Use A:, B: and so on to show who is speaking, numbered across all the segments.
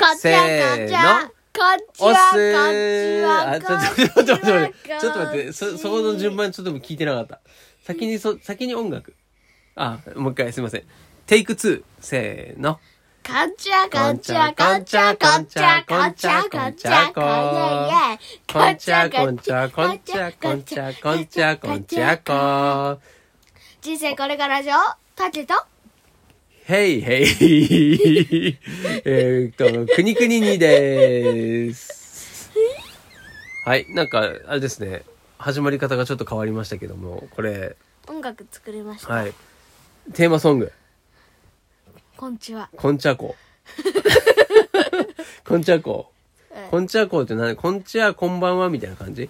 A: こっちはこっちはこっちは
B: おっす
A: こっち
B: ー
A: は
B: あ、ちょっと、待って、ちょっと待って、そ、そこの順番ちょっと聞いてなかった。先にそ、先に音楽。あ、もう一回すいません。テイク2、せーの。
A: こっちはこっちはこっちはこっちはこっちはこっちはこ
B: こんちゃこんちゃこんちゃこんちゃこんちゃこんちゃこ。
A: 人生これからじょタケと
B: へいへい。えーっと、くにくににでーす。はい、なんか、あれですね。始まり方がちょっと変わりましたけども、これ、
A: 音楽作りました
B: はい。テーマソング、
A: こんちは
B: こんちゃこ。こんちゃこ。
A: うん
B: こんちゃこって何？こんちゃこんばんはみたいな感じ？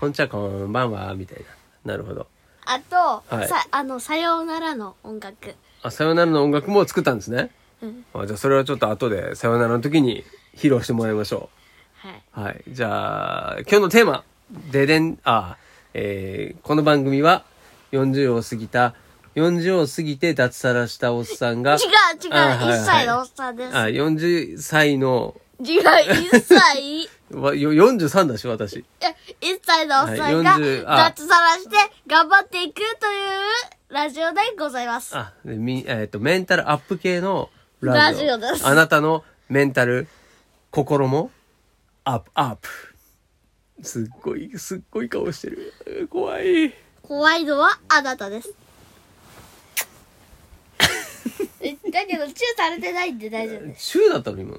B: こんちゃこんばんはみたいな。なるほど。
A: あと
B: はい
A: さあのさようならの音楽
B: あ、さよならの音楽も作ったんですね。
A: うん
B: あじゃあそれはちょっと後でさよならの時に披露してもらいましょ
A: はい。
B: う。はい。じゃあ、今日のテーマ。ででん、あ、えー、この番組は40を過ぎた、40を過ぎて脱サラしたおっさんが、
A: 違う違う、
B: あはいはい
A: 1歳のおっさんです。
B: あ、40歳の、
A: 違う、1歳？
B: わよ43だし、私。
A: え1歳のおっさん
B: はい
A: が
B: 40あ
A: 脱サラして頑張っていくというラジオでございます。
B: あ、でみ、えっ、と、メンタルアップ系のラジオ。
A: ラジオです
B: あなたのメンタル、心も、アップ、アップ。すっごい、すっごい顔してる。怖い。
A: 怖いのはあなたです。えだけど、チューされてないんで大丈夫です。
B: チューだったの今。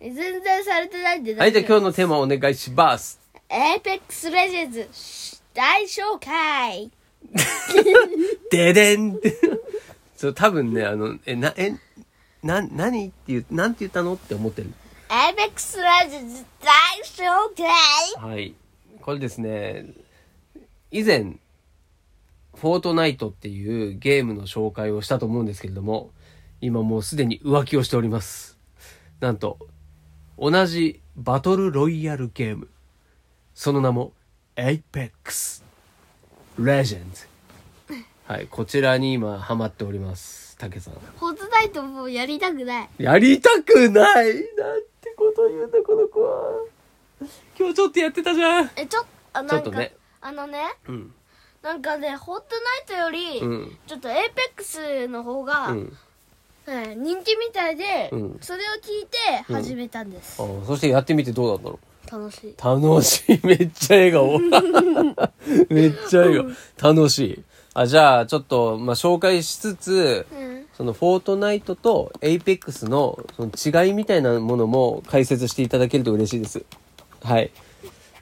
A: え全然されてないんで
B: はい、
A: 大丈夫
B: じゃあ今日のテーマお願いします。
A: エーペックスレジェンズ大紹介
B: ででんそう、多分ね、あの、え、な、え、な、何って言う、なんて言ったのって思ってる。
A: エーペックスレジズ大紹介
B: はい。これですね、以前、フォートナイトっていうゲームの紹介をしたと思うんですけれども、今もうすでに浮気をしております。なんと、同じバトルロイヤルゲーム。その名も、Apex Legends。はい、こちらに今ハマっております。たけさん。
A: フォートナイトもうやりたくない。
B: やりたくない？なんてこと言うんだ、この子は。今日ちょっとやってたじゃん。
A: え、ちょ、あ、なんか、
B: ちょっとね
A: あのね、
B: うん。
A: なんかね、フォートナイトより、
B: うん。
A: ちょっと Apex の方が、
B: うん。
A: はい人気みたいで、
B: うん
A: それを聞いて始めたんです。
B: あそしてやってみてどうだったの
A: 楽しい。
B: 楽しい。めっちゃ笑顔。めっちゃ笑顔。楽しい。あ、じゃあ、ちょっと、まあ、紹介しつつ、
A: うん。
B: その、フォートナイトと Apex の、その違いみたいなものも解説していただけると嬉しいです。はい。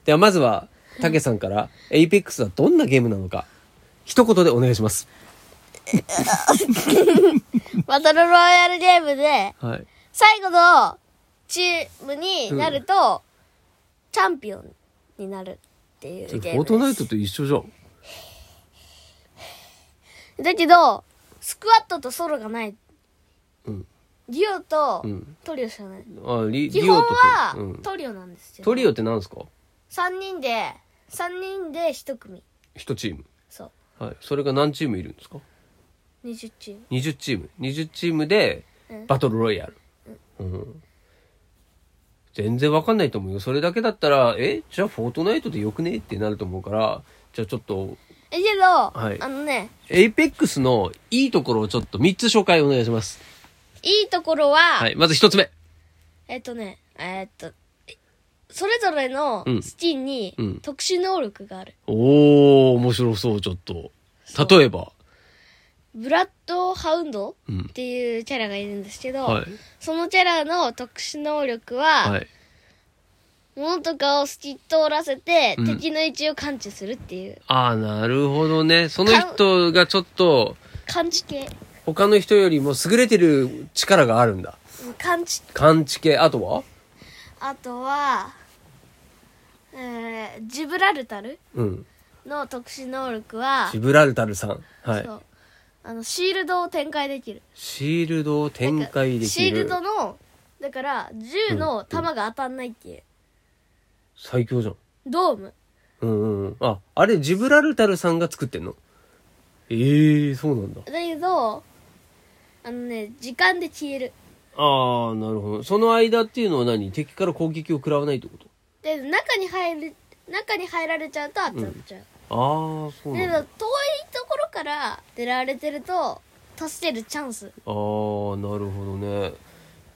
B: では、まずは、たけさんから、 Apex はどんなゲームなのか、一言でお願いします。
A: バトルロイヤルゲームで、
B: はい。
A: 最後のチームになると、チャンピオンになるっていう
B: フォ
A: ゲームです。
B: ートナイトと一緒じゃん。
A: だけど、スクワッドとソロがない。
B: うん。
A: デュオと
B: うん
A: トリオしかない。
B: あ、リ、
A: 基本は。トリオなんですよ。
B: トリオって何ですか
A: ？3人で、3人で1組。
B: 一チーム。
A: そう。
B: はい。それが何チームいるんですか
A: ？20チーム。
B: 20チーム20チームで
A: うん
B: バトルロイヤル、うん全然わかんないと思うよ。それだけだったらえ？じゃあフォートナイトでよくね？ってなると思うからじゃあちょっと
A: え、けど、
B: はい。
A: あのね、
B: Apex のいいところをちょっと3つ紹介お願いします。
A: いいところは、
B: はい。まず1つ目。
A: えっとね、えっと、それぞれの
B: うん。
A: スキンに
B: うん。
A: 特殊能力がある。
B: おー面白そうちょっと。例えば
A: ブラッドハウンド
B: うん。
A: っていうキャラがいるんですけど、
B: はい。
A: そのキャラの特殊能力は、
B: はい。
A: 物とかを透き通らせて、
B: うん。
A: 敵の位置を感知するっていう、
B: ああなるほどね。その人がちょっと
A: 感知系。
B: 他の人よりも優れてる力があるんだ。
A: 感知。
B: 感知系。あとは？
A: あとは、えー、ジブラルタル
B: うん。
A: の特殊能力は、
B: ジブラルタルさん。はい。
A: そう。あの、シールドを展開できる。
B: シールドを展開できる。
A: シールドの、だから、銃の弾が当たんないっていう。
B: 最強じゃん。
A: ドーム。
B: うんうんうん。あ、あれ、ジブラルタルさんが作ってんの？ええー、そうなんだ。
A: だけど、ああのね時間で消える
B: ああ、なるほど。その間っていうのは何？敵から攻撃を食らわないってこと？
A: で中に入る中に入られちゃうと当たっちゃう、
B: ああ、そう
A: で
B: なんだ。
A: も遠いところから出られてると助けるチャンス
B: ああ、なるほどね。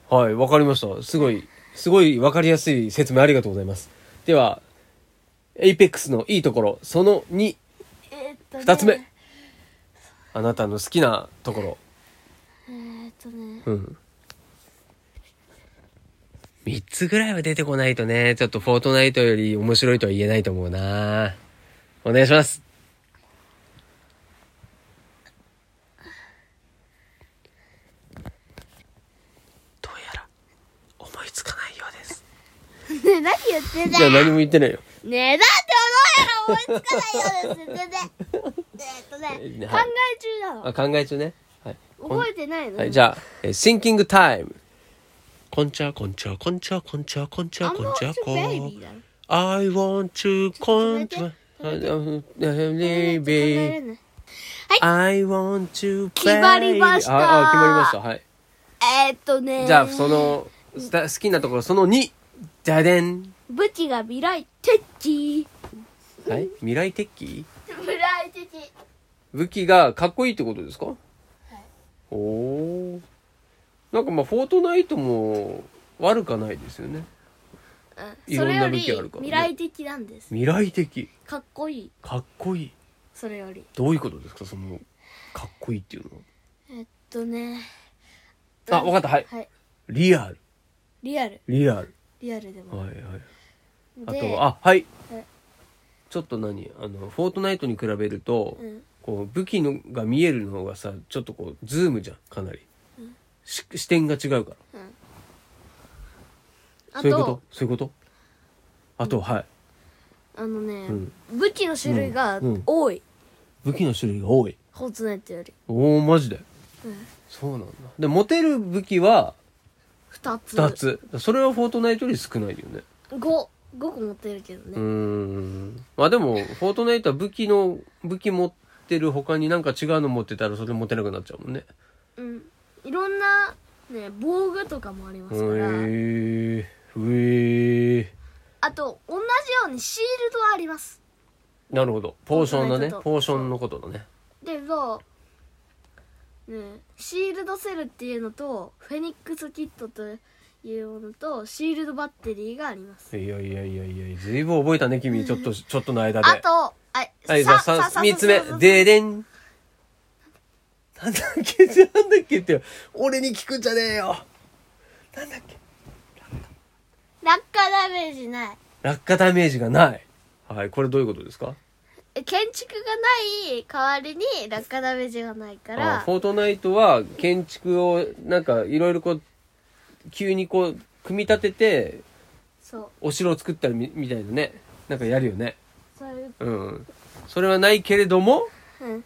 B: はい、わかりました。すごい、すごいわかりやすい説明ありがとうございます。では、エイペックスのいいところ、その2、
A: えーっとね
B: 二つ目あなたの好きなところ。
A: えーっとね
B: うん。3つぐらいは出てこないとね、ちょっとフォートナイトより面白いとは言えないと思うなお願いします。どうやら思いつかないようです。
A: ねえ何言ってんだ
B: じゃあ
A: よ
B: 何も言ってないよ。
A: ねえだって思うやろ思いつかないようです全然 えーっとね
B: はい
A: 考え中なの
B: あ、考え中ね。はい。
A: 覚えてないの？
B: はい、じゃあ、えー、Thinking Time。こんちゃこんちゃこんちゃこんちゃこんちゃこんちゃこ
A: ベイビーだろ
B: I want to こんちゃ
A: ちょっと止めて止めて
B: ベイビー
A: 考えれない
B: I want to
A: 決まりました
B: ああ決まりましたはい
A: えーっとね
B: じゃあその好きなところその2じゃでん
A: 武器が未来鉄器
B: はい未来鉄器
A: 未来鉄器
B: 武器がかっこいいってことですかおおーなんかまあフォートナイトも悪かないですよねいろんな武
A: それより
B: 器あるからね。
A: 未来的なんです。
B: 未来的。
A: かっこいい。
B: かっこいい。
A: それより。
B: どういうことですか？そのかっこいいっていうの
A: えっとね。
B: はあわかった。はい。
A: はい。
B: リアル。
A: リアル。
B: リアル。
A: リアルでも。
B: はいはい。あ
A: で
B: とはあはい。
A: はい
B: ちょっと何？あのフォートナイトに比べると、
A: うん。
B: こう武器のが見えるのがさちょっとこうズームじゃんかなり、し視点が違うから
A: あ
B: そういうこと？
A: と
B: そういうこと？あと、はい。
A: あのね、
B: うん。
A: 武器の種類が
B: うん。うん。
A: 多い、
B: 武器の種類が多い？
A: フォートナイトより、
B: おおマジで？
A: うん、
B: そうなんだ。で持てる武器は
A: ？2つ。
B: 2つ。それはフォートナイトより少ないよね。
A: 5 5個持ってるけど
B: うー
A: ね、
B: ん。まあでもフォートナイトは武器の武器持ってる他になんか違うの持ってたらそれ持てなくなっちゃうもんね。
A: うん、いろんなね防具とかもありますから、
B: へえー、え
A: あと同じようにシールドはあります。
B: ー、なるほど。ポーションのねポーションのことだね。
A: でそう。ねシールドセルっていうのとフェニックスキットというものとシールドバッテリーがあります。
B: いやいやいやいやずいぶん覚えたね君。ちょっとちょっとの間で。
A: あとはい
B: はいじゃあ
A: ささ
B: 三三つ目。ででん。なんだっけなんだっけって俺に聞くんじゃねえよ。なんだっけ
A: 落下ダメージない。
B: 落下ダメージがない。はいこれどういうことですか？
A: え建築がない代わりに落下ダメージがないか
B: あ
A: ら
B: フォートナイトは建築をなんかいろいろこう急にこう組み立てて
A: そう。
B: お城を作ったりみみたいなね。なんかやるよね。
A: そういう、
B: うん。それはないけれども、
A: うん、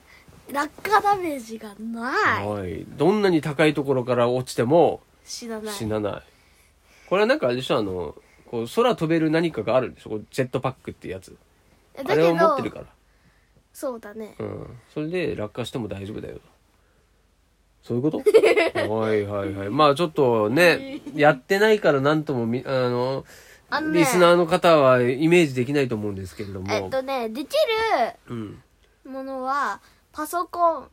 A: 落下ダメージがない。
B: はい。どんなに高いところから落ちても
A: 死なない。
B: 死なないこれはなんかあれでしょあのこう空飛べる何かがあるんでしょこうジェットパックってやつ。あれを持って
A: ど
B: るから。
A: そうだね。
B: うん。それで落下しても大丈夫だよ。とそういうこと？はいはいはい。まあちょっとね やってないからなんともみあの
A: あのね
B: リスナーの方はイメージできないと思うんですけれども、
A: えっとねでき
B: うん。
A: るものはパソコン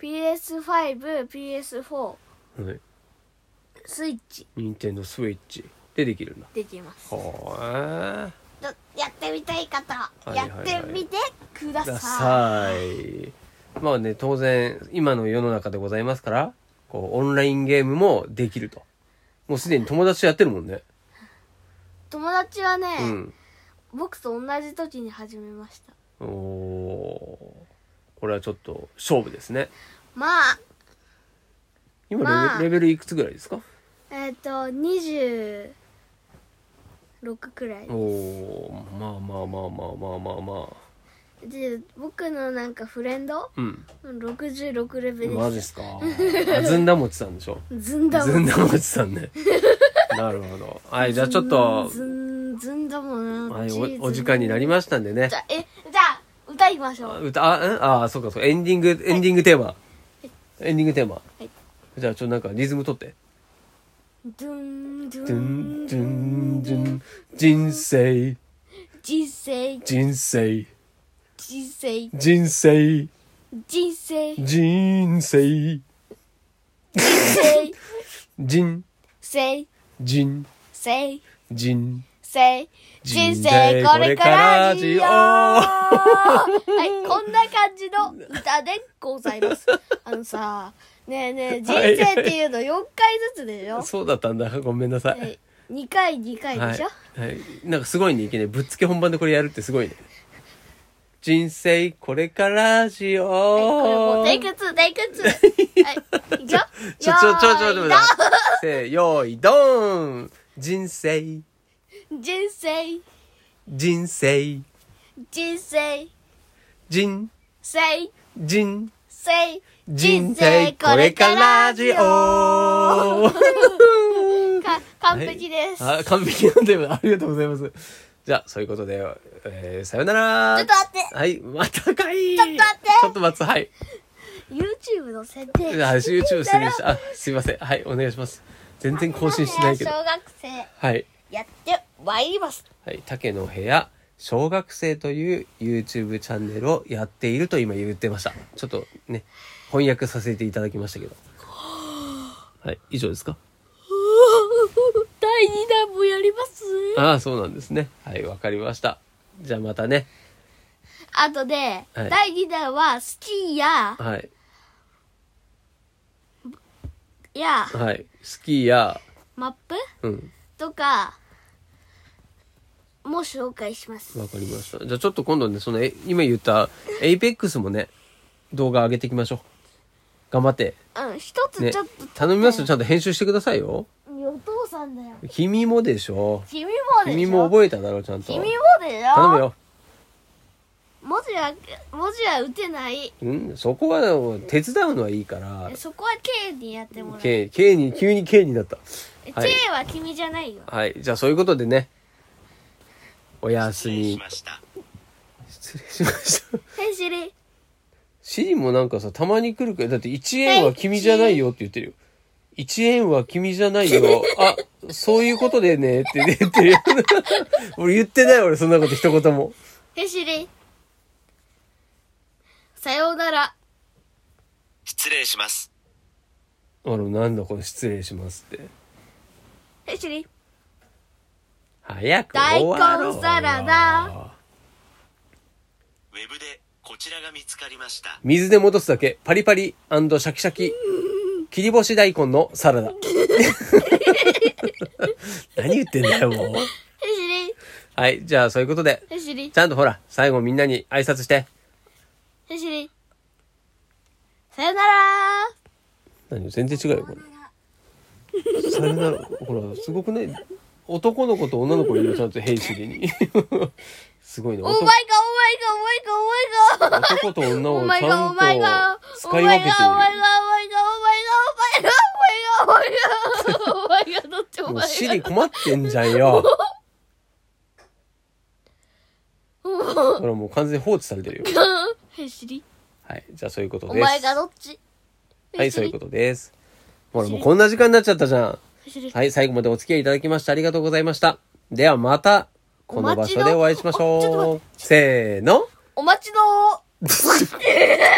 A: PS5PS4
B: はい
A: スイッチ。
B: 任天堂スイッチでできるんだ
A: できます。
B: は
A: ちょやってみたい方、
B: はいはいはい。
A: やってみてくださ
B: さい。まあね当然今の世の中でございますからこうオンラインゲームもできると。もうすでに友達とやってるもんね。
A: い友達はね、
B: うん。
A: 僕と同じ時に始めました。
B: おおー。これはちょっと勝負ですね。
A: まあ。
B: 今レベ,、
A: まあ。
B: レベルいくつぐらいですか？
A: えっ、と26くらい
B: おおまあまあまあまあまあまあまあ。
A: で僕のなんかフレンド？
B: うん。
A: 66レベルで
B: マジっすか？あずんだ持ってたんでしょ？
A: すずんだ
B: ずんだ持ってたんね なるほど。はいじゃあちょっと。
A: ずんずんだもんな
B: はいおお時間になりましたんでね。
A: じゃあえじゃあ歌いましょう。
B: 歌あん？ああそうかそうエンディングエンディングテーマ。エンディングテーマ。
A: い。
B: じゃあ、ちょっとなんかリズム取って。
A: ドゥンドゥ
B: ン、
A: ン
B: ドゥン、ドゥン、人生、
A: 人生
B: 人生、
A: 人生
B: 人生、
A: 人生
B: 人生、
A: 生
B: 人、
A: 生
B: 人、
A: 生
B: 人。
A: 生人生これからラジオはい、こんな感じの歌でございます。あのさ、ねえねえ、人生っていうの4回ずつでしょ？
B: そうだったんだ。ごめんなさ。
A: はいい、2回2回
B: はい。
A: でしょ、
B: はい。なんかすごいね、いきなりぶっつけ本番でこれやるってすごいね。人生これからラジオ、
A: はい、これもうテイク2、テイク2。はい、いくよ。
B: ちょ、ちょ、ちょ、ちょ、ちょ、せー、よーい、ドーン人生、
A: 人生、
B: 人生、
A: 人生、
B: 人、
A: 生、
B: 人、
A: 生、
B: 人生。これからラジオ
A: か、完璧です。
B: あ、完璧なんだよ。ありがとうございます。じゃあ、そういうことで、えー、さよなら。
A: ちょっと待って
B: はい、またかい。
A: ちょっと待って
B: ちょっと待って、はい。
A: YouTube の設定。
B: あ、YouTube 失礼した。あ、すいません。はい、お願いします。全然更新しないけど。
A: 小学生、
B: はい。
A: やってまいります。
B: はい、竹の部屋、小学生という YouTube チャンネルをやっていると今言ってました。ちょっとね、翻訳させていただきましたけど。はい、以上ですか？
A: 第2弾もやります。
B: ああ、そうなんですね。はい、わかりました。じゃあまたね。
A: あとで、
B: はい
A: 第2弾はスキーや、
B: はい。
A: や、
B: はい。スキーや、
A: マップ？
B: うん。
A: とか、も紹介します。
B: わかりました。じゃあちょっと今度ね、その、え今言った、エイペックスもね、動画上げていきましょう。頑張って。
A: うん、一つ
B: ね
A: ちょっと、
B: 頼みますよ。ちゃんと編集してくださいよ。
A: お父さんだよ。
B: 君もでしょ。
A: 君もでしょ
B: 君も覚えただろ、ちゃんと。
A: 君もでしょ
B: 頼むよ。
A: 文字は、文字は打てない。
B: うんそこは、手伝うのはいいから。
A: そこは K にやってもらう。
B: K、K に、急に K になった。
A: え
B: はい
A: K は君じゃないよ。
B: はい。じゃあそういうことでね。おやすみ
C: 失礼し。ました。
B: 失礼しました。
A: はい、シリ。
B: シリもなんかさ、たまに来るから、だって1円は君じゃないよって言ってるよ。1円は君じゃないよ。あ、そういうことでねって言ってるよ。俺言ってない俺そんなこと一言も。
A: はい、シリ。さようなら。
C: 失礼します。
B: あの、なんだこの失礼しますって。
A: はい、シリ。
B: 早く終わろうよ
A: 大根サラダ
C: ウェブでこちらが見つかりました。
B: 水で戻すだけ、パリパリシャキシャキ。切り干し大根のサラダ。何言ってんだよ、もう。
A: はい、シリ。
B: はい、じゃあそういうことで。ちゃんとほら、最後みんなに挨拶して。
A: さよなら
B: 何？全然違うよ、これ。さよなら、ほら、すごくね、男の子と女の子いるよ、ちゃんとヘイシリに。すごいね。
A: お前が、お前が、お前が、お前が。
B: 男と女
A: お前が、
B: をちゃ
A: お前が
B: んと、使い分けている。
A: お前が、お前が、お前が、お前が、お前が、お前が、お前が、どっちお
B: もう
A: 前が。
B: シリ困ってんじゃんよ。ほら、もう完全に放置されてるよ。
A: はい、シリ。
B: はい、じゃあそういうことです。
A: お前がどっち？
B: はい、そういうことです。ほら、もうこんな時間になっちゃったじゃん。
A: シリ。
B: はい、最後までお付き合いいただきましてありがとうございました。ではまた、この場所でお会いしましょう。せーの。
A: お待ちの